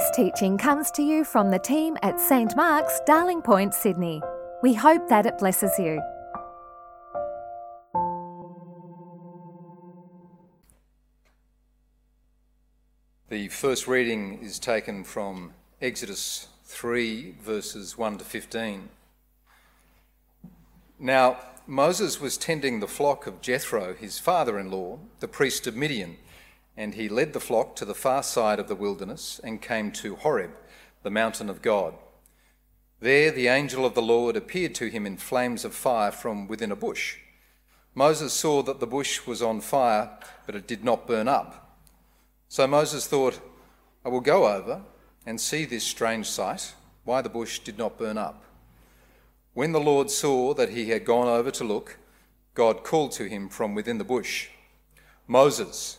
This teaching comes to you from the team at St Mark's, Darling Point, Sydney. We hope that it blesses you. The first reading is taken from Exodus 3, verses 1 to 15. Now, Moses was tending the flock of Jethro, his father in law, the priest of Midian, and he led the flock to the far side of the wilderness and came to Horeb, the mountain of God. There the angel of the Lord appeared to him in flames of fire from within a bush. Moses saw that the bush was on fire, but it did not burn up. So Moses thought, I will go over and see this strange sight, why the bush did not burn up. When the Lord saw that he had gone over to look, God called to him from within the bush, Moses,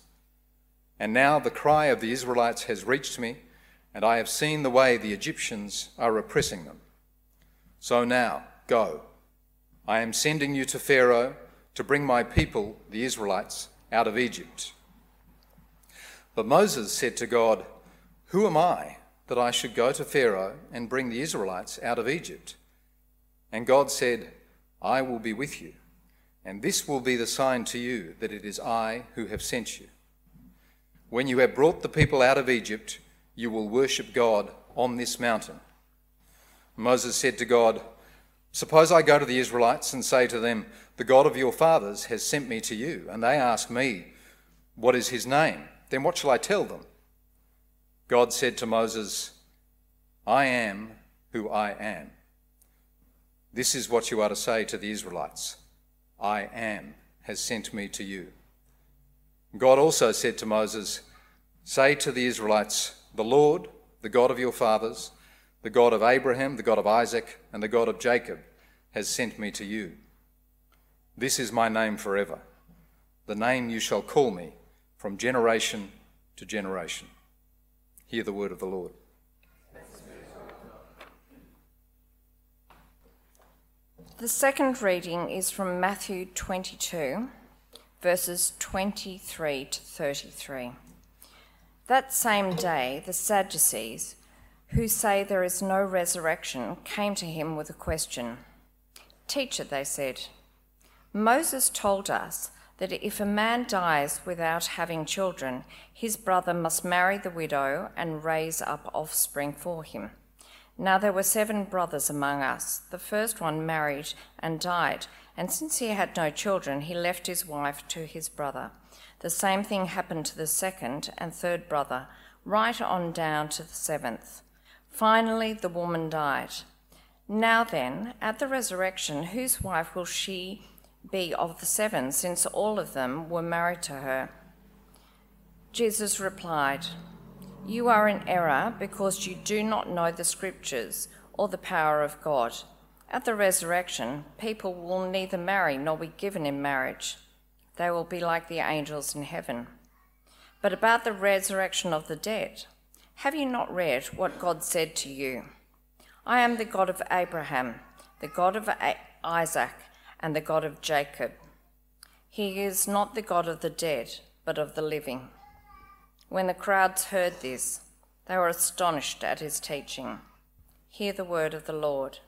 And now the cry of the Israelites has reached me, and I have seen the way the Egyptians are oppressing them. So now, go. I am sending you to Pharaoh to bring my people, the Israelites, out of Egypt. But Moses said to God, who am I that I should go to Pharaoh and bring the Israelites out of Egypt? And God said, I will be with you, and this will be the sign to you that it is I who have sent you. When you have brought the people out of Egypt, you will worship God on this mountain. Moses said to God, Suppose I go to the Israelites and say to them, The God of your fathers has sent me to you, and they ask me, What is his name? Then what shall I tell them? God said to Moses, I am who I am. This is what you are to say to the Israelites I am has sent me to you. God also said to Moses, Say to the Israelites, The Lord, the God of your fathers, the God of Abraham, the God of Isaac, and the God of Jacob, has sent me to you. This is my name forever, the name you shall call me from generation to generation. Hear the word of the Lord. The second reading is from Matthew 22, verses 23 to 33. That same day, the Sadducees, who say there is no resurrection, came to him with a question. Teacher, they said, Moses told us that if a man dies without having children, his brother must marry the widow and raise up offspring for him. Now there were seven brothers among us. The first one married and died, and since he had no children, he left his wife to his brother. The same thing happened to the second and third brother, right on down to the seventh. Finally, the woman died. Now then, at the resurrection, whose wife will she be of the seven, since all of them were married to her? Jesus replied, You are in error because you do not know the scriptures or the power of God. At the resurrection, people will neither marry nor be given in marriage. They will be like the angels in heaven. But about the resurrection of the dead, have you not read what God said to you? I am the God of Abraham, the God of Isaac, and the God of Jacob. He is not the God of the dead, but of the living. When the crowds heard this, they were astonished at his teaching. Hear the word of the Lord.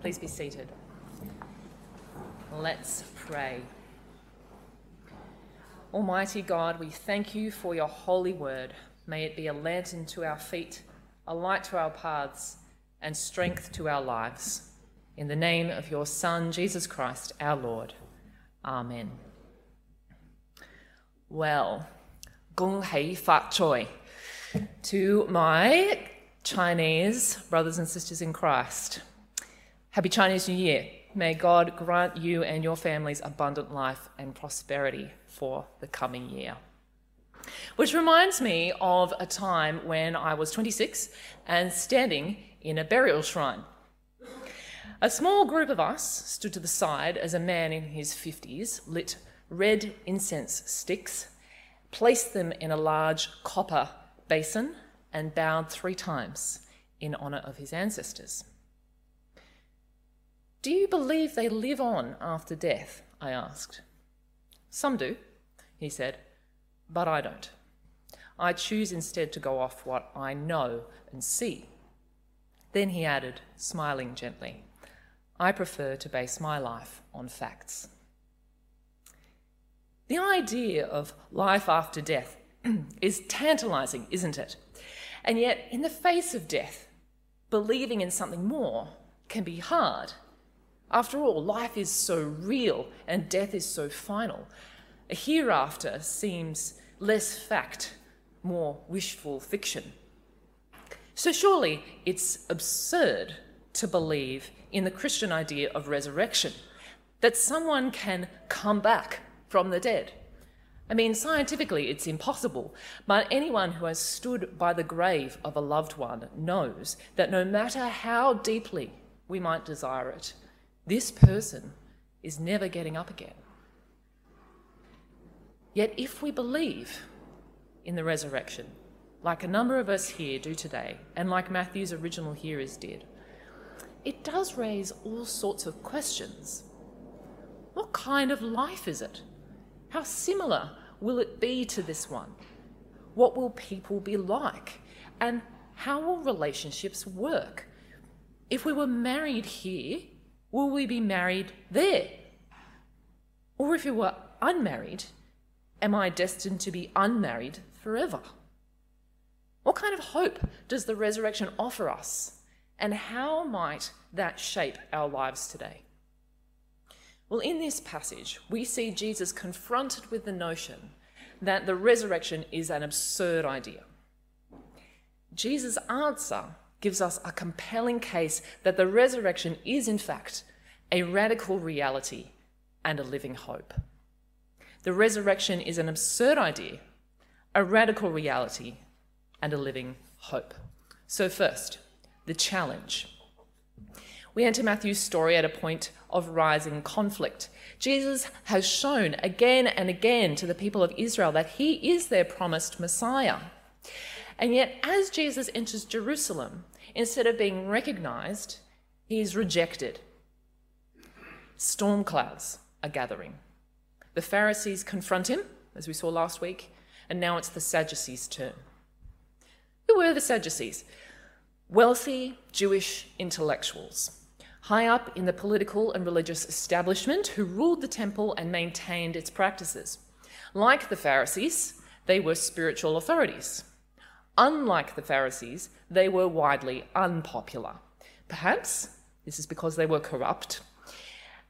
Please be seated. Let's pray. Almighty God, we thank you for your holy word. May it be a lantern to our feet, a light to our paths, and strength to our lives. In the name of your Son, Jesus Christ, our Lord. Amen. Well, gong hei fat choi to my Chinese brothers and sisters in Christ. Happy Chinese New Year. May God grant you and your families abundant life and prosperity for the coming year. Which reminds me of a time when I was 26 and standing in a burial shrine. A small group of us stood to the side as a man in his 50s lit red incense sticks, placed them in a large copper basin, and bowed three times in honour of his ancestors. Do you believe they live on after death? I asked. Some do, he said, but I don't. I choose instead to go off what I know and see. Then he added, smiling gently, I prefer to base my life on facts. The idea of life after death is tantalizing, isn't it? And yet, in the face of death, believing in something more can be hard. After all, life is so real and death is so final. A hereafter seems less fact, more wishful fiction. So, surely it's absurd to believe in the Christian idea of resurrection, that someone can come back from the dead. I mean, scientifically, it's impossible, but anyone who has stood by the grave of a loved one knows that no matter how deeply we might desire it, this person is never getting up again. Yet, if we believe in the resurrection, like a number of us here do today, and like Matthew's original hearers did, it does raise all sorts of questions. What kind of life is it? How similar will it be to this one? What will people be like? And how will relationships work? If we were married here, will we be married there? Or if we were unmarried, am I destined to be unmarried forever? What kind of hope does the resurrection offer us? And how might that shape our lives today? Well, in this passage, we see Jesus confronted with the notion that the resurrection is an absurd idea. Jesus' answer gives us a compelling case that the resurrection is, in fact, a radical reality and a living hope. The resurrection is an absurd idea, a radical reality, and a living hope. So, first, the challenge. We enter Matthew's story at a point of rising conflict. Jesus has shown again and again to the people of Israel that he is their promised Messiah. And yet, as Jesus enters Jerusalem, Instead of being recognized, he is rejected. Storm clouds are gathering. The Pharisees confront him, as we saw last week, and now it's the Sadducees' turn. Who were the Sadducees? Wealthy Jewish intellectuals, high up in the political and religious establishment who ruled the temple and maintained its practices. Like the Pharisees, they were spiritual authorities. Unlike the Pharisees, they were widely unpopular. Perhaps this is because they were corrupt,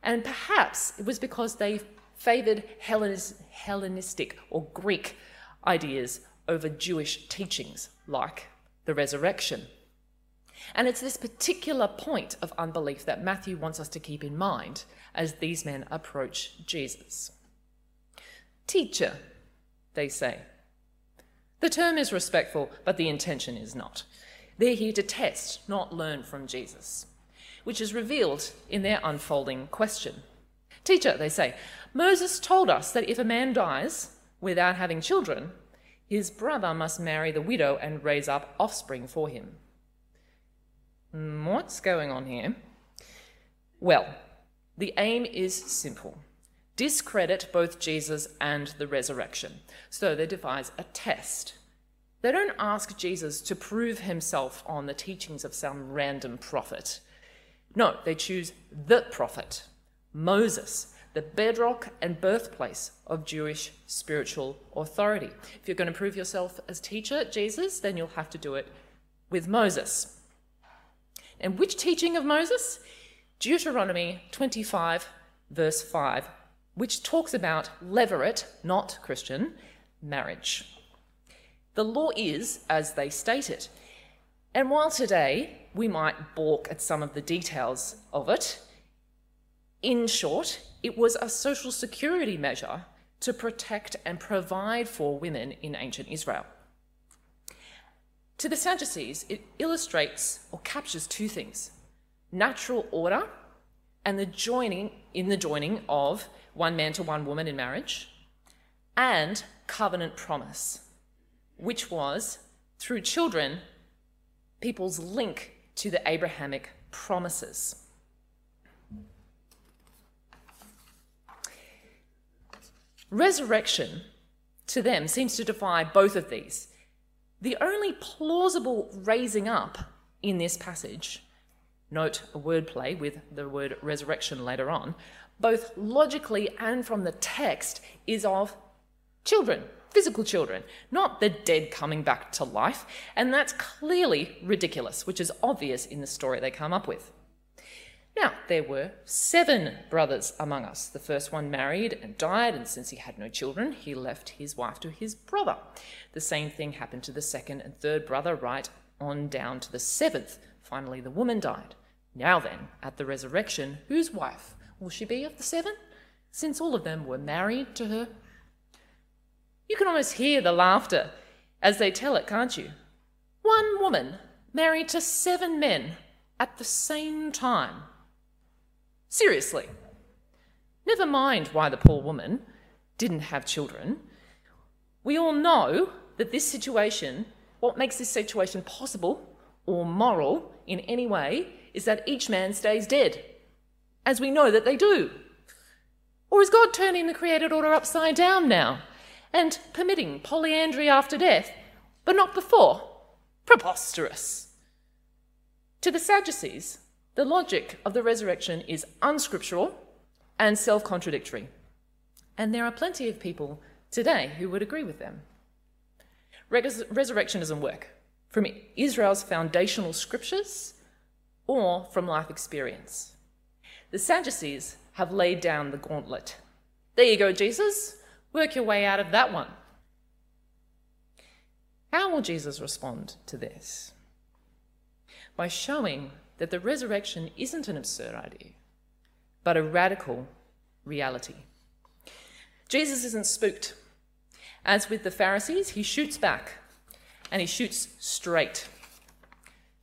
and perhaps it was because they favoured Hellenistic or Greek ideas over Jewish teachings, like the resurrection. And it's this particular point of unbelief that Matthew wants us to keep in mind as these men approach Jesus. Teacher, they say. The term is respectful, but the intention is not. They're here to test, not learn from Jesus, which is revealed in their unfolding question. Teacher, they say, Moses told us that if a man dies without having children, his brother must marry the widow and raise up offspring for him. What's going on here? Well, the aim is simple discredit both Jesus and the resurrection. So they devise a test. They don't ask Jesus to prove himself on the teachings of some random prophet. No, they choose the prophet, Moses, the bedrock and birthplace of Jewish spiritual authority. If you're going to prove yourself as teacher, Jesus, then you'll have to do it with Moses. And which teaching of Moses? Deuteronomy 25, verse 5, which talks about levirate, not Christian, marriage. The law is as they state it. And while today we might balk at some of the details of it, in short, it was a social security measure to protect and provide for women in ancient Israel. To the Sadducees, it illustrates or captures two things natural order and the joining in the joining of one man to one woman in marriage and covenant promise which was through children people's link to the abrahamic promises. Resurrection to them seems to defy both of these the only plausible raising up in this passage, note a wordplay with the word resurrection later on, both logically and from the text, is of children, physical children, not the dead coming back to life. And that's clearly ridiculous, which is obvious in the story they come up with. Now, there were seven brothers among us. The first one married and died, and since he had no children, he left his wife to his brother. The same thing happened to the second and third brother, right on down to the seventh. Finally, the woman died. Now then, at the resurrection, whose wife will she be of the seven? Since all of them were married to her. You can almost hear the laughter as they tell it, can't you? One woman married to seven men at the same time. Seriously. Never mind why the poor woman didn't have children. We all know that this situation, what makes this situation possible or moral in any way, is that each man stays dead, as we know that they do. Or is God turning the created order upside down now and permitting polyandry after death, but not before? Preposterous. To the Sadducees, the logic of the resurrection is unscriptural and self contradictory. And there are plenty of people today who would agree with them. Res- resurrection doesn't work from Israel's foundational scriptures or from life experience. The Sadducees have laid down the gauntlet. There you go, Jesus. Work your way out of that one. How will Jesus respond to this? By showing that the resurrection isn't an absurd idea, but a radical reality. Jesus isn't spooked. As with the Pharisees, he shoots back and he shoots straight.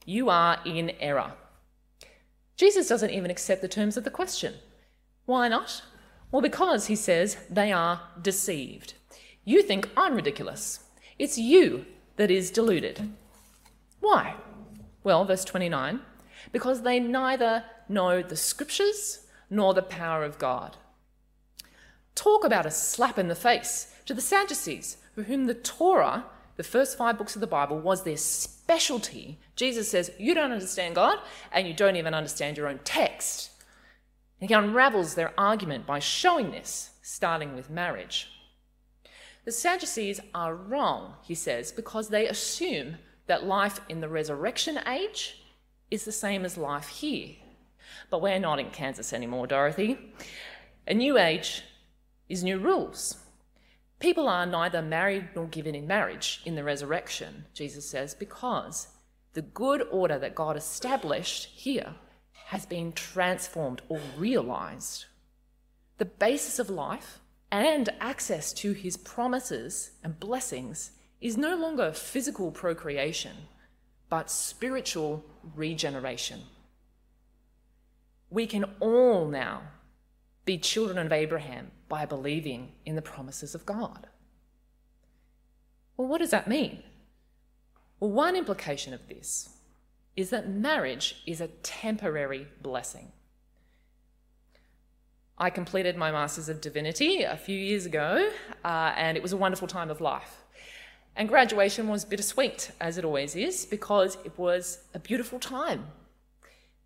You are in error. Jesus doesn't even accept the terms of the question. Why not? Well, because he says they are deceived. You think I'm ridiculous. It's you that is deluded. Why? Well, verse 29 because they neither know the scriptures nor the power of God. Talk about a slap in the face to the Sadducees, for whom the Torah, the first five books of the Bible, was their specialty. Jesus says, You don't understand God, and you don't even understand your own text. And he unravels their argument by showing this, starting with marriage. The Sadducees are wrong, he says, because they assume that life in the resurrection age is the same as life here. But we're not in Kansas anymore, Dorothy. A new age is new rules. People are neither married nor given in marriage in the resurrection, Jesus says, because the good order that God established here has been transformed or realized. The basis of life and access to his promises and blessings is no longer physical procreation, but spiritual regeneration. We can all now be children of Abraham by believing in the promises of God. Well, what does that mean? Well, one implication of this is that marriage is a temporary blessing. I completed my Masters of Divinity a few years ago, uh, and it was a wonderful time of life. And graduation was bittersweet, as it always is, because it was a beautiful time,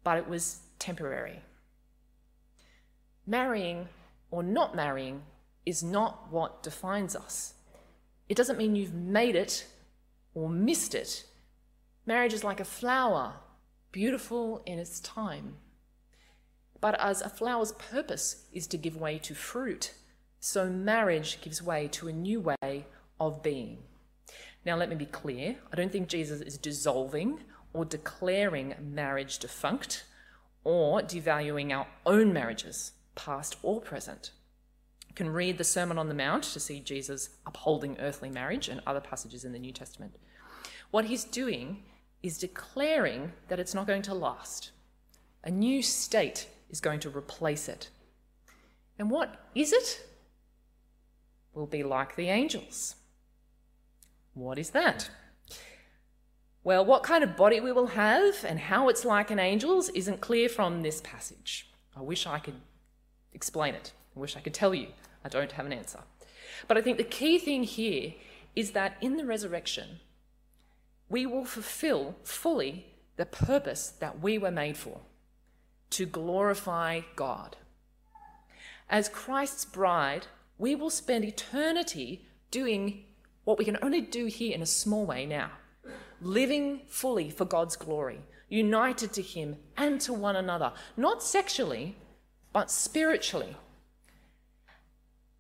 but it was temporary. Marrying or not marrying is not what defines us. It doesn't mean you've made it or missed it. Marriage is like a flower, beautiful in its time. But as a flower's purpose is to give way to fruit, so marriage gives way to a new way of being. Now, let me be clear I don't think Jesus is dissolving or declaring marriage defunct or devaluing our own marriages, past or present. You can read the Sermon on the Mount to see Jesus upholding earthly marriage and other passages in the New Testament. What he's doing is declaring that it's not going to last. A new state is going to replace it. And what is it? Will be like the angels. What is that? Well, what kind of body we will have and how it's like an angel's isn't clear from this passage. I wish I could explain it. I wish I could tell you. I don't have an answer. But I think the key thing here is that in the resurrection, we will fulfill fully the purpose that we were made for to glorify God. As Christ's bride, we will spend eternity doing what we can only do here in a small way now living fully for God's glory, united to Him and to one another, not sexually, but spiritually,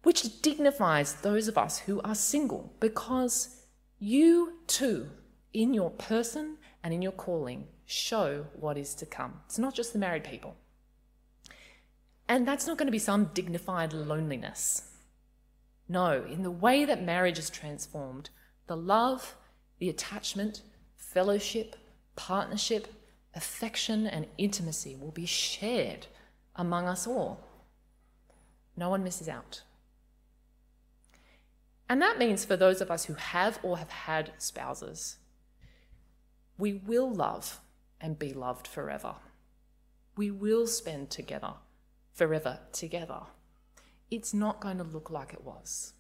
which dignifies those of us who are single because you too, in your person and in your calling, show what is to come. It's not just the married people. And that's not going to be some dignified loneliness. No, in the way that marriage is transformed, the love the attachment, fellowship, partnership, affection, and intimacy will be shared among us all. No one misses out. And that means for those of us who have or have had spouses, we will love and be loved forever. We will spend together, forever together. It's not going to look like it was,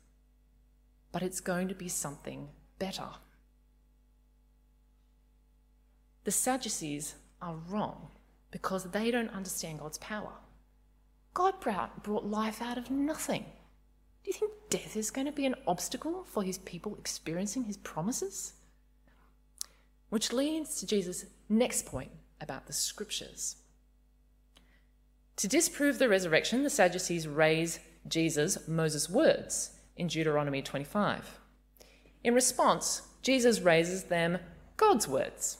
but it's going to be something better. The Sadducees are wrong because they don't understand God's power. God brought life out of nothing. Do you think death is going to be an obstacle for his people experiencing his promises? Which leads to Jesus' next point about the scriptures. To disprove the resurrection, the Sadducees raise Jesus' Moses' words in Deuteronomy 25. In response, Jesus raises them God's words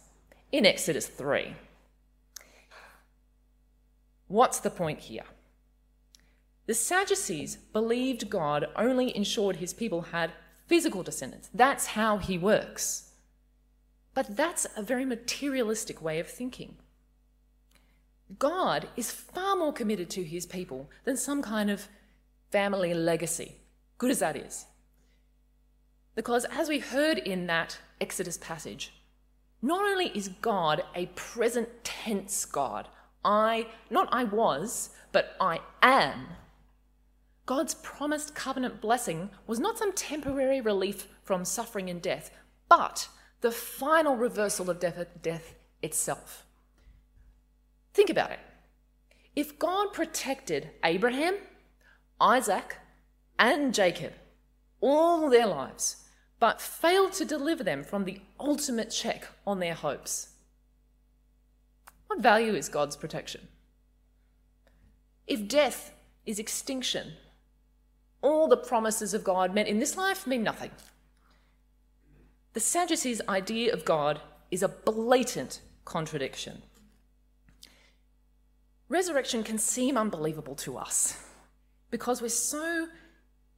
in Exodus 3. What's the point here? The Sadducees believed God only ensured his people had physical descendants. That's how he works. But that's a very materialistic way of thinking. God is far more committed to his people than some kind of family legacy, good as that is. Because as we heard in that Exodus passage, not only is God a present tense God, I, not I was, but I am. God's promised covenant blessing was not some temporary relief from suffering and death, but the final reversal of death, death itself. Think about it. If God protected Abraham, Isaac, and Jacob all their lives, but failed to deliver them from the ultimate check on their hopes. What value is God's protection? If death is extinction, all the promises of God meant in this life mean nothing. The Sadducees' idea of God is a blatant contradiction. Resurrection can seem unbelievable to us because we're so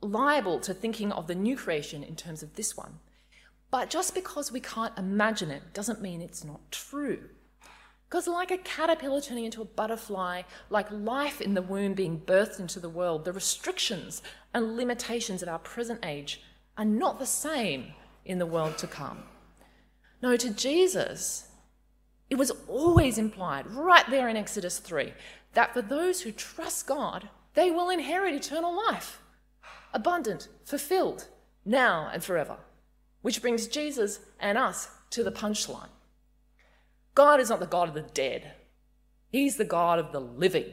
liable to thinking of the new creation in terms of this one. But just because we can't imagine it doesn't mean it's not true. Because, like a caterpillar turning into a butterfly, like life in the womb being birthed into the world, the restrictions and limitations of our present age are not the same in the world to come. No, to Jesus, it was always implied, right there in Exodus 3, that for those who trust God, they will inherit eternal life abundant, fulfilled, now and forever. Which brings Jesus and us to the punchline God is not the God of the dead, He's the God of the living.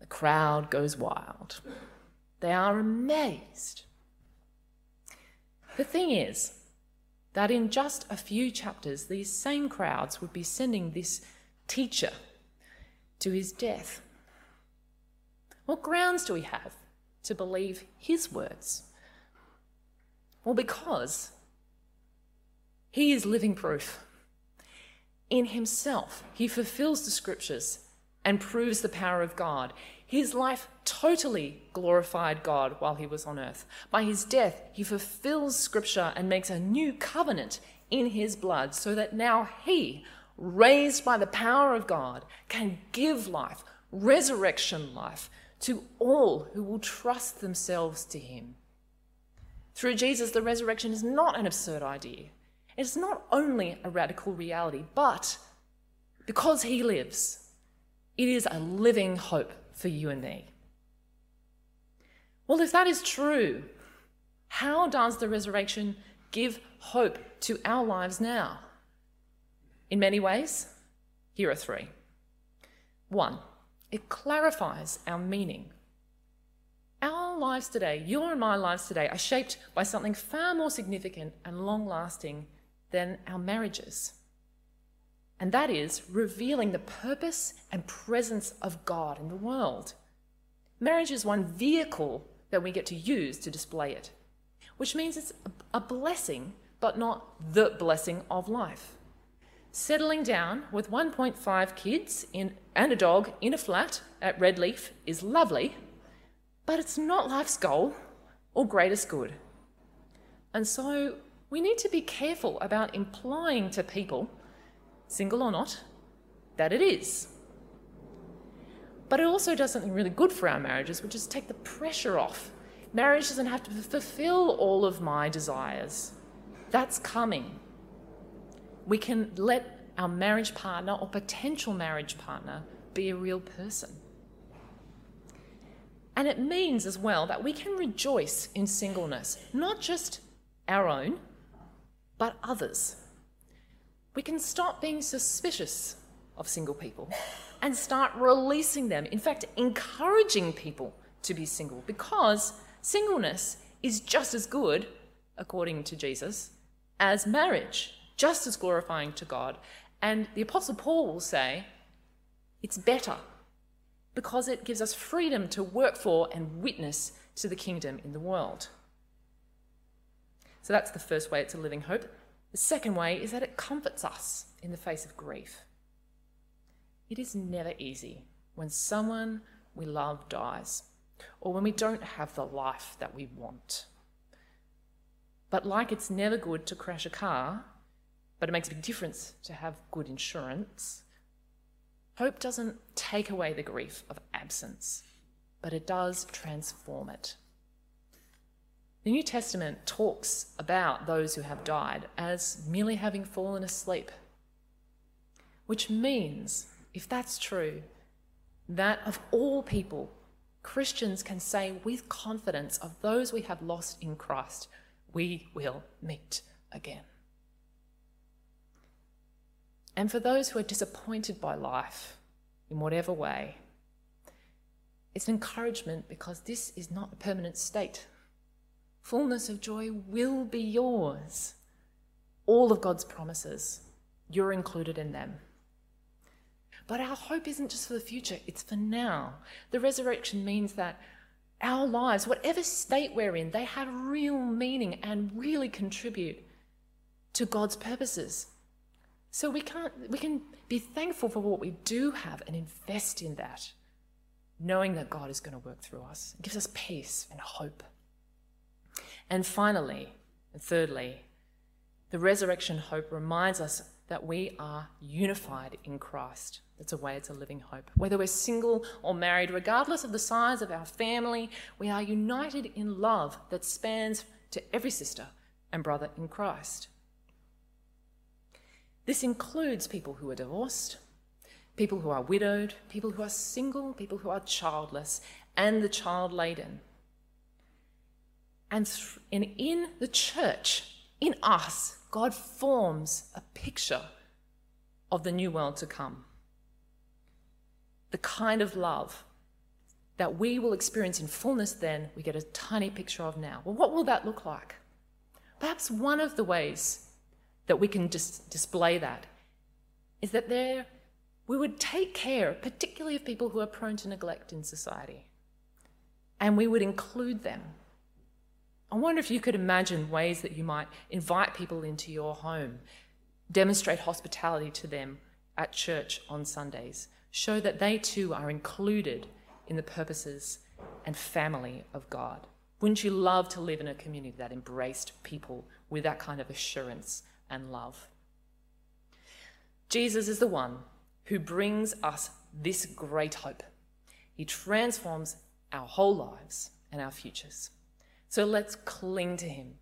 The crowd goes wild. They are amazed. The thing is that in just a few chapters, these same crowds would be sending this teacher to his death. What grounds do we have to believe his words? Well, because he is living proof. In himself, he fulfills the scriptures and proves the power of God. His life totally glorified God while he was on earth. By his death, he fulfills scripture and makes a new covenant in his blood so that now he, raised by the power of God, can give life, resurrection life, to all who will trust themselves to him. Through Jesus, the resurrection is not an absurd idea. It's not only a radical reality, but because he lives, it is a living hope for you and me. Well, if that is true, how does the resurrection give hope to our lives now? In many ways, here are three. One, it clarifies our meaning. Our lives today, your and my lives today, are shaped by something far more significant and long lasting than our marriages and that is revealing the purpose and presence of God in the world. Marriage is one vehicle that we get to use to display it, which means it's a blessing, but not the blessing of life. Settling down with 1.5 kids in, and a dog in a flat at Redleaf is lovely, but it's not life's goal or greatest good. And so we need to be careful about implying to people single or not, that it is. But it also does something really good for our marriages, which is take the pressure off. Marriage doesn't have to fulfill all of my desires. That's coming. We can let our marriage partner or potential marriage partner be a real person. And it means as well that we can rejoice in singleness, not just our own, but others we can stop being suspicious of single people and start releasing them. In fact, encouraging people to be single because singleness is just as good, according to Jesus, as marriage, just as glorifying to God. And the Apostle Paul will say it's better because it gives us freedom to work for and witness to the kingdom in the world. So that's the first way it's a living hope. The second way is that it comforts us in the face of grief. It is never easy when someone we love dies or when we don't have the life that we want. But like it's never good to crash a car, but it makes a big difference to have good insurance, hope doesn't take away the grief of absence, but it does transform it. The New Testament talks about those who have died as merely having fallen asleep, which means, if that's true, that of all people, Christians can say with confidence of those we have lost in Christ, we will meet again. And for those who are disappointed by life in whatever way, it's an encouragement because this is not a permanent state fullness of joy will be yours. All of God's promises, you're included in them. But our hope isn't just for the future, it's for now. The resurrection means that our lives, whatever state we're in, they have real meaning and really contribute to God's purposes. So we can't we can be thankful for what we do have and invest in that, knowing that God is going to work through us. It gives us peace and hope. And finally, and thirdly, the resurrection hope reminds us that we are unified in Christ. That's a way it's a living hope. Whether we're single or married, regardless of the size of our family, we are united in love that spans to every sister and brother in Christ. This includes people who are divorced, people who are widowed, people who are single, people who are childless, and the child laden. And, and in the church, in us, God forms a picture of the new world to come. The kind of love that we will experience in fullness then, we get a tiny picture of now. Well, what will that look like? Perhaps one of the ways that we can just display that is that there we would take care, particularly of people who are prone to neglect in society, and we would include them. I wonder if you could imagine ways that you might invite people into your home, demonstrate hospitality to them at church on Sundays, show that they too are included in the purposes and family of God. Wouldn't you love to live in a community that embraced people with that kind of assurance and love? Jesus is the one who brings us this great hope. He transforms our whole lives and our futures. So let's cling to him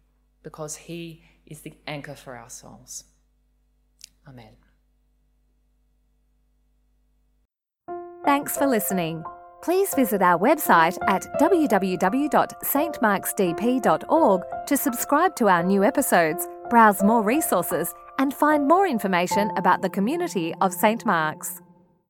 because he is the anchor for our souls. Amen. Thanks for listening. Please visit our website at www.stmarksdp.org to subscribe to our new episodes, browse more resources, and find more information about the community of St. Mark's.